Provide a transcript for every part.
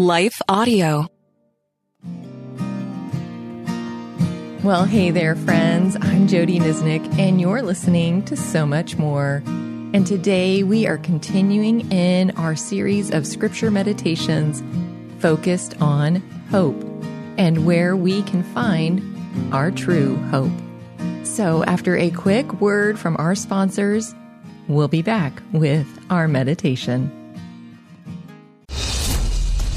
Life Audio. Well, hey there, friends. I'm Jodie Niznik, and you're listening to So Much More. And today we are continuing in our series of scripture meditations focused on hope and where we can find our true hope. So, after a quick word from our sponsors, we'll be back with our meditation.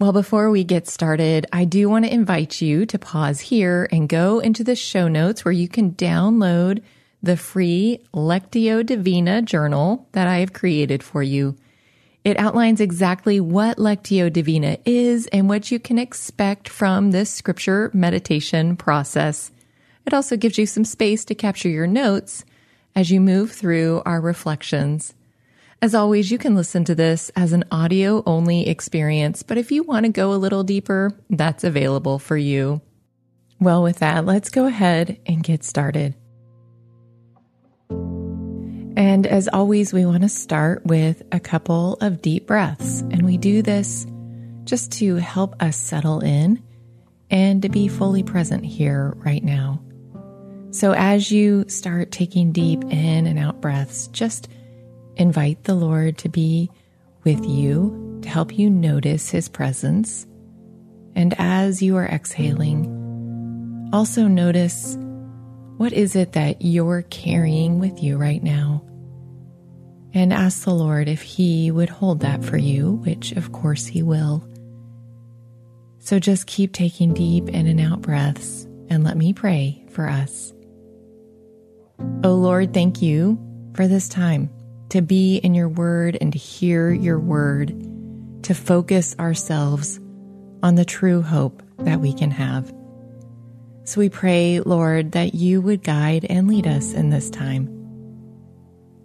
Well, before we get started, I do want to invite you to pause here and go into the show notes where you can download the free Lectio Divina journal that I have created for you. It outlines exactly what Lectio Divina is and what you can expect from this scripture meditation process. It also gives you some space to capture your notes as you move through our reflections. As always, you can listen to this as an audio only experience, but if you want to go a little deeper, that's available for you. Well, with that, let's go ahead and get started. And as always, we want to start with a couple of deep breaths. And we do this just to help us settle in and to be fully present here right now. So as you start taking deep in and out breaths, just invite the Lord to be with you, to help you notice his presence. And as you are exhaling, also notice what is it that you're carrying with you right now? And ask the Lord if He would hold that for you, which of course He will. So just keep taking deep in and out breaths and let me pray for us. Oh Lord, thank you for this time to be in your word and to hear your word, to focus ourselves on the true hope that we can have. So we pray, Lord, that you would guide and lead us in this time.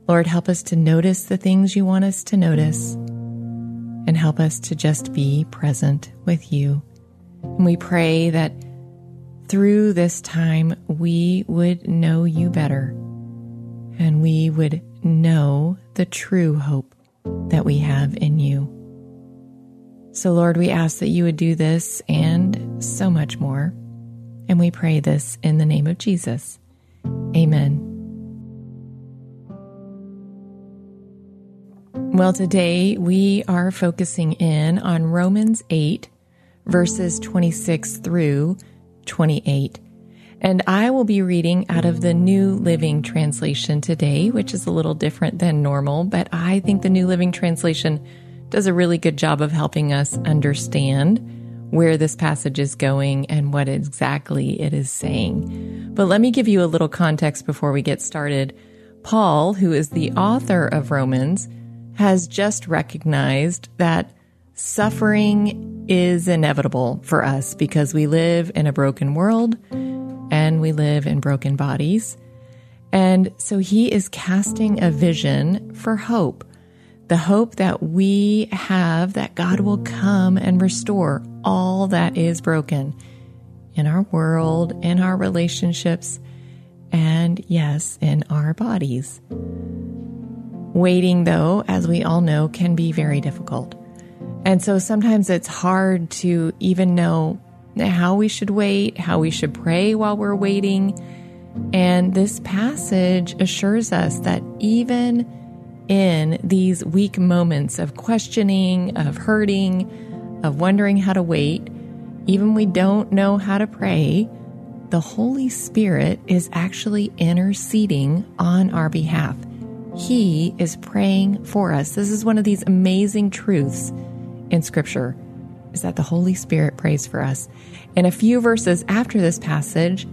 Lord, help us to notice the things you want us to notice and help us to just be present with you. And we pray that through this time we would know you better and we would know the true hope that we have in you. So, Lord, we ask that you would do this and so much more. And we pray this in the name of Jesus. Amen. Well, today we are focusing in on Romans 8, verses 26 through 28. And I will be reading out of the New Living Translation today, which is a little different than normal, but I think the New Living Translation does a really good job of helping us understand where this passage is going and what exactly it is saying. But let me give you a little context before we get started. Paul, who is the author of Romans, has just recognized that suffering is inevitable for us because we live in a broken world and we live in broken bodies. And so he is casting a vision for hope the hope that we have that God will come and restore all that is broken in our world, in our relationships, and yes, in our bodies. Waiting, though, as we all know, can be very difficult. And so sometimes it's hard to even know how we should wait, how we should pray while we're waiting. And this passage assures us that even in these weak moments of questioning, of hurting, of wondering how to wait, even we don't know how to pray, the Holy Spirit is actually interceding on our behalf. He is praying for us. This is one of these amazing truths in Scripture is that the Holy Spirit prays for us. In a few verses after this passage,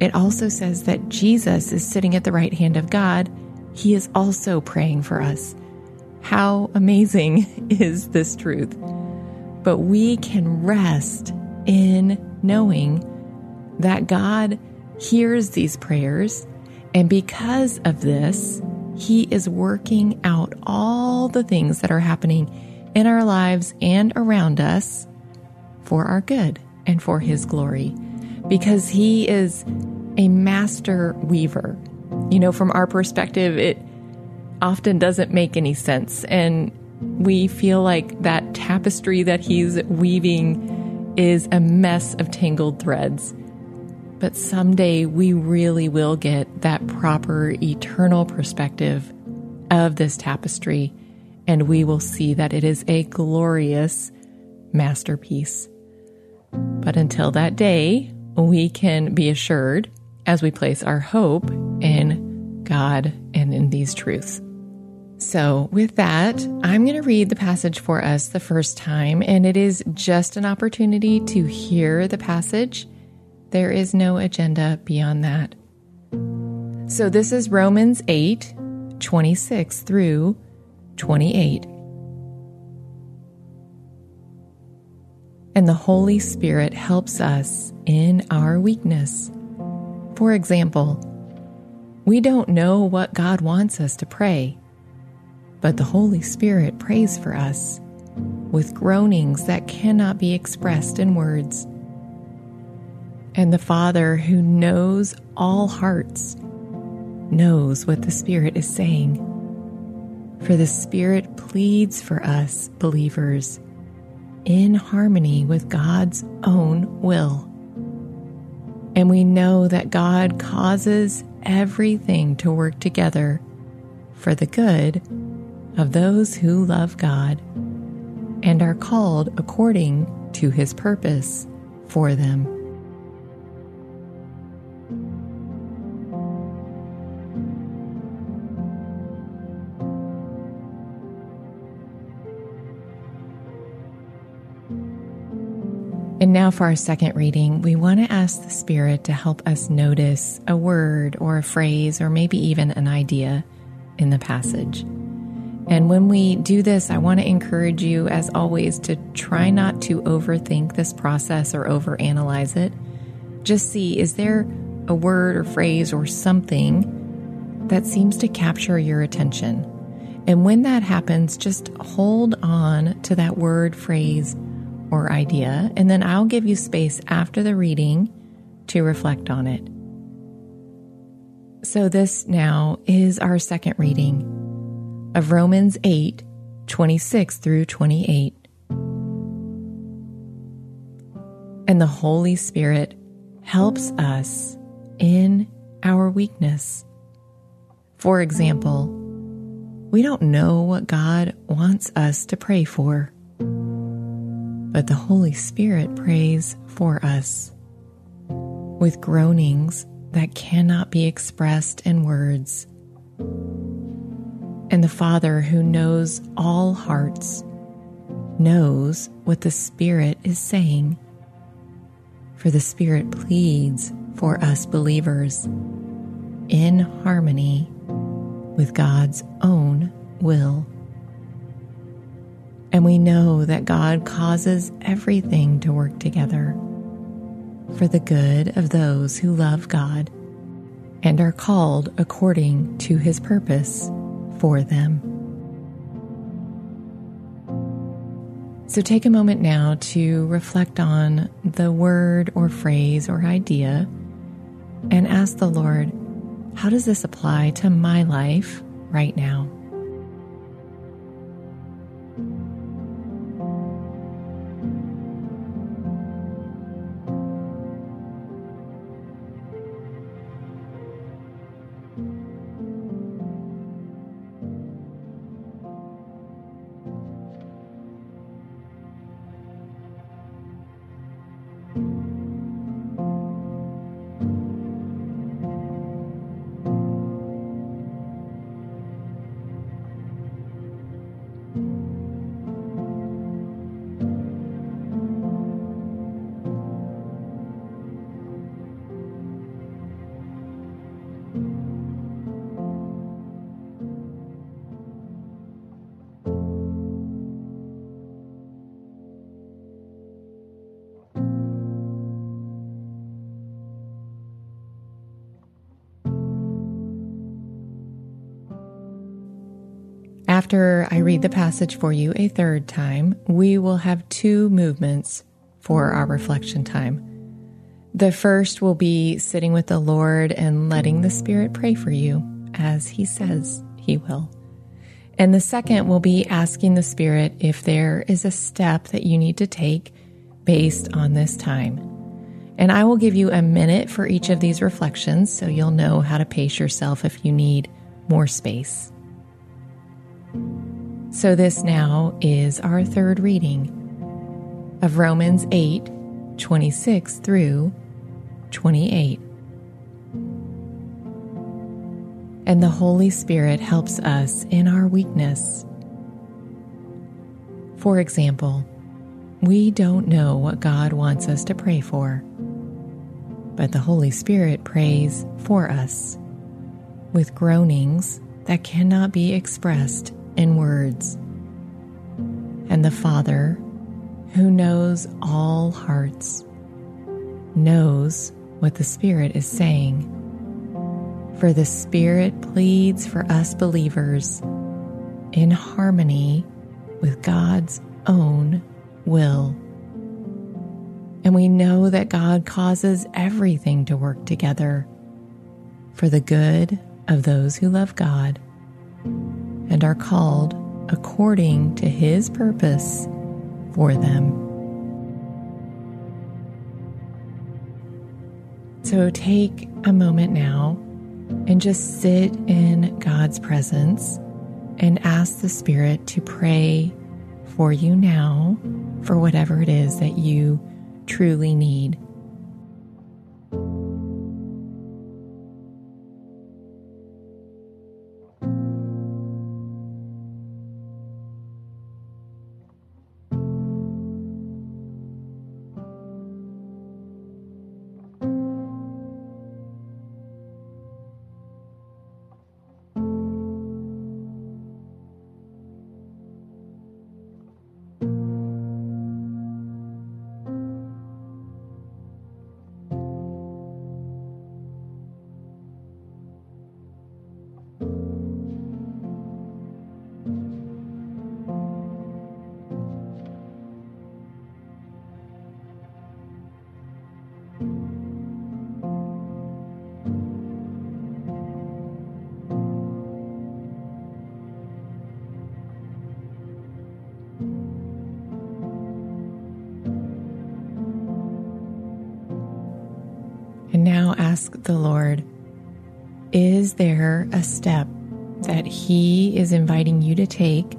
it also says that Jesus is sitting at the right hand of God. He is also praying for us. How amazing is this truth? But we can rest in knowing that God hears these prayers, and because of this, He is working out all the things that are happening in our lives and around us for our good and for His glory, because He is a master weaver. You know, from our perspective, it often doesn't make any sense. And we feel like that tapestry that He's weaving is a mess of tangled threads. But someday we really will get that proper eternal perspective of this tapestry, and we will see that it is a glorious masterpiece. But until that day, we can be assured as we place our hope in God and in these truths. So, with that, I'm going to read the passage for us the first time, and it is just an opportunity to hear the passage. There is no agenda beyond that. So, this is Romans 8 26 through 28. And the Holy Spirit helps us in our weakness. For example, we don't know what God wants us to pray, but the Holy Spirit prays for us with groanings that cannot be expressed in words. And the Father, who knows all hearts, knows what the Spirit is saying. For the Spirit pleads for us, believers, in harmony with God's own will. And we know that God causes everything to work together for the good of those who love God and are called according to his purpose for them. And now, for our second reading, we want to ask the Spirit to help us notice a word or a phrase or maybe even an idea in the passage. And when we do this, I want to encourage you, as always, to try not to overthink this process or overanalyze it. Just see is there a word or phrase or something that seems to capture your attention? And when that happens, just hold on to that word, phrase, or idea, and then I'll give you space after the reading to reflect on it. So, this now is our second reading of Romans 8 26 through 28. And the Holy Spirit helps us in our weakness. For example, we don't know what God wants us to pray for but the Holy Spirit prays for us with groanings that cannot be expressed in words. And the Father, who knows all hearts, knows what the Spirit is saying. For the Spirit pleads for us believers in harmony with God's own will. And we know that God causes everything to work together for the good of those who love God and are called according to his purpose for them. So take a moment now to reflect on the word or phrase or idea and ask the Lord, how does this apply to my life right now? After I read the passage for you a third time, we will have two movements for our reflection time. The first will be sitting with the Lord and letting the Spirit pray for you as He says He will. And the second will be asking the Spirit if there is a step that you need to take based on this time. And I will give you a minute for each of these reflections so you'll know how to pace yourself if you need more space. So, this now is our third reading of Romans 8 26 through 28. And the Holy Spirit helps us in our weakness. For example, we don't know what God wants us to pray for, but the Holy Spirit prays for us with groanings that cannot be expressed in words. And the Father, who knows all hearts, knows what the Spirit is saying. For the Spirit pleads for us believers in harmony with God's own will. And we know that God causes everything to work together for the good of those who love God and are called according to his purpose for them. So take a moment now and just sit in God's presence and ask the Spirit to pray for you now for whatever it is that you truly need. Ask the Lord Is there a step that He is inviting you to take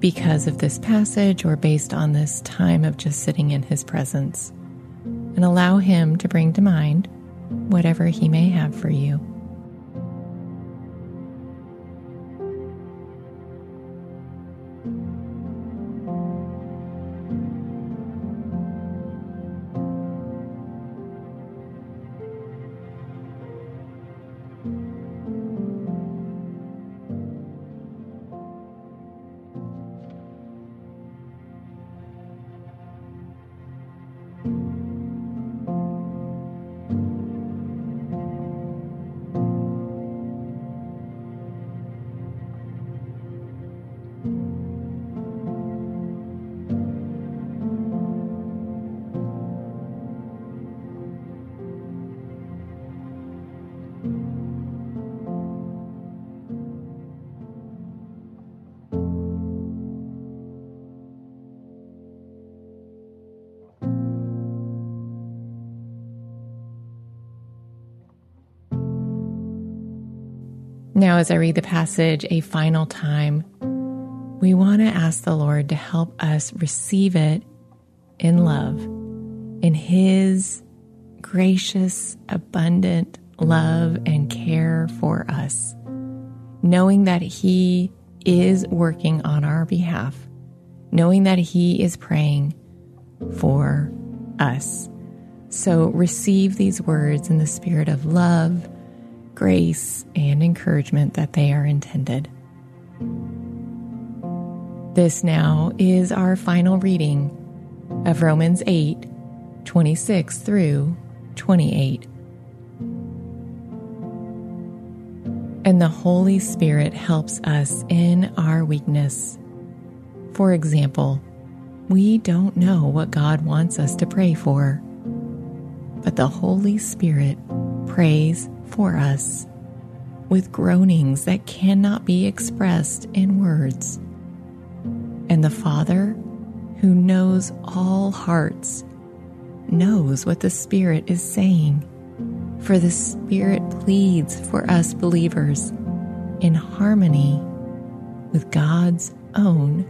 because of this passage or based on this time of just sitting in His presence? And allow Him to bring to mind whatever He may have for you. Now, as I read the passage a final time, we want to ask the Lord to help us receive it in love, in His gracious, abundant love and care for us, knowing that He is working on our behalf, knowing that He is praying for us. So receive these words in the spirit of love, grace, and encouragement that they are intended. This now is our final reading of Romans 8 26 through 28. And the Holy Spirit helps us in our weakness. For example, we don't know what God wants us to pray for, but the Holy Spirit prays for us with groanings that cannot be expressed in words. And the Father, who knows all hearts, knows what the Spirit is saying for the Spirit pleads for us believers in harmony with God's own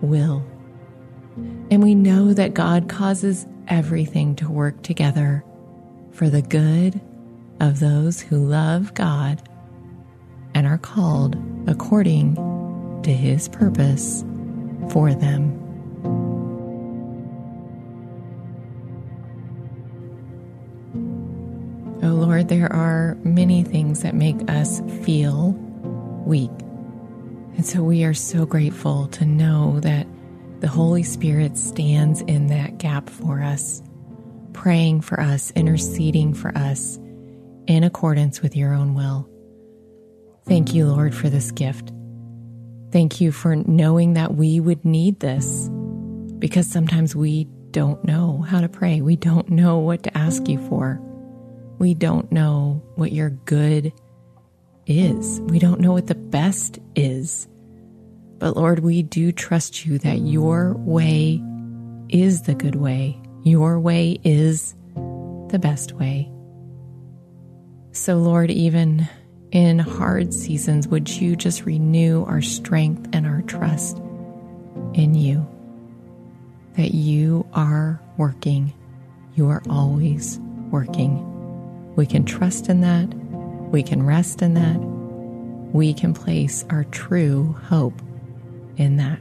will. And we know that God causes everything to work together for the good of those who love God and are called according to his purpose for them. Oh Lord, there are many things that make us feel weak. And so we are so grateful to know that the Holy Spirit stands in that gap for us, praying for us, interceding for us in accordance with your own will. Thank you, Lord, for this gift. Thank you for knowing that we would need this because sometimes we don't know how to pray. We don't know what to ask you for. We don't know what your good is. We don't know what the best is. But Lord, we do trust you that your way is the good way. Your way is the best way. So, Lord, even in hard seasons, would you just renew our strength and our trust in you? That you are working. You are always working. We can trust in that. We can rest in that. We can place our true hope in that.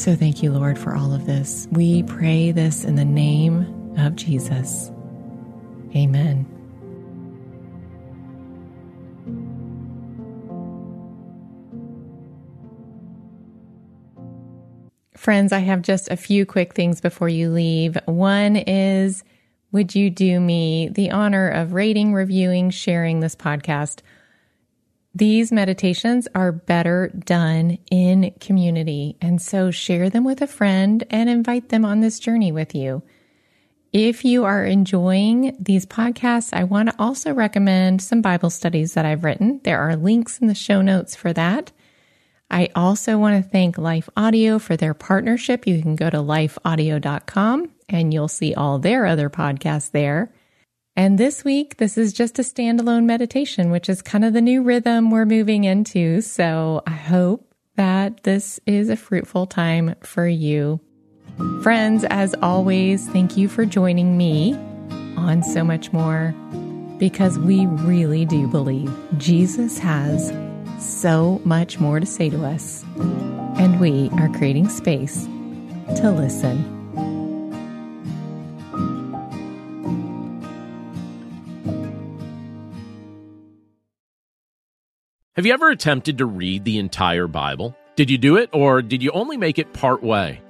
So thank you, Lord, for all of this. We pray this in the name of Jesus. Amen. Friends, I have just a few quick things before you leave. One is would you do me the honor of rating, reviewing, sharing this podcast? These meditations are better done in community. And so share them with a friend and invite them on this journey with you. If you are enjoying these podcasts, I want to also recommend some Bible studies that I've written. There are links in the show notes for that. I also want to thank Life Audio for their partnership. You can go to lifeaudio.com and you'll see all their other podcasts there. And this week, this is just a standalone meditation, which is kind of the new rhythm we're moving into. So I hope that this is a fruitful time for you. Friends, as always, thank you for joining me on So Much More because we really do believe Jesus has so much more to say to us, and we are creating space to listen. Have you ever attempted to read the entire Bible? Did you do it, or did you only make it part way?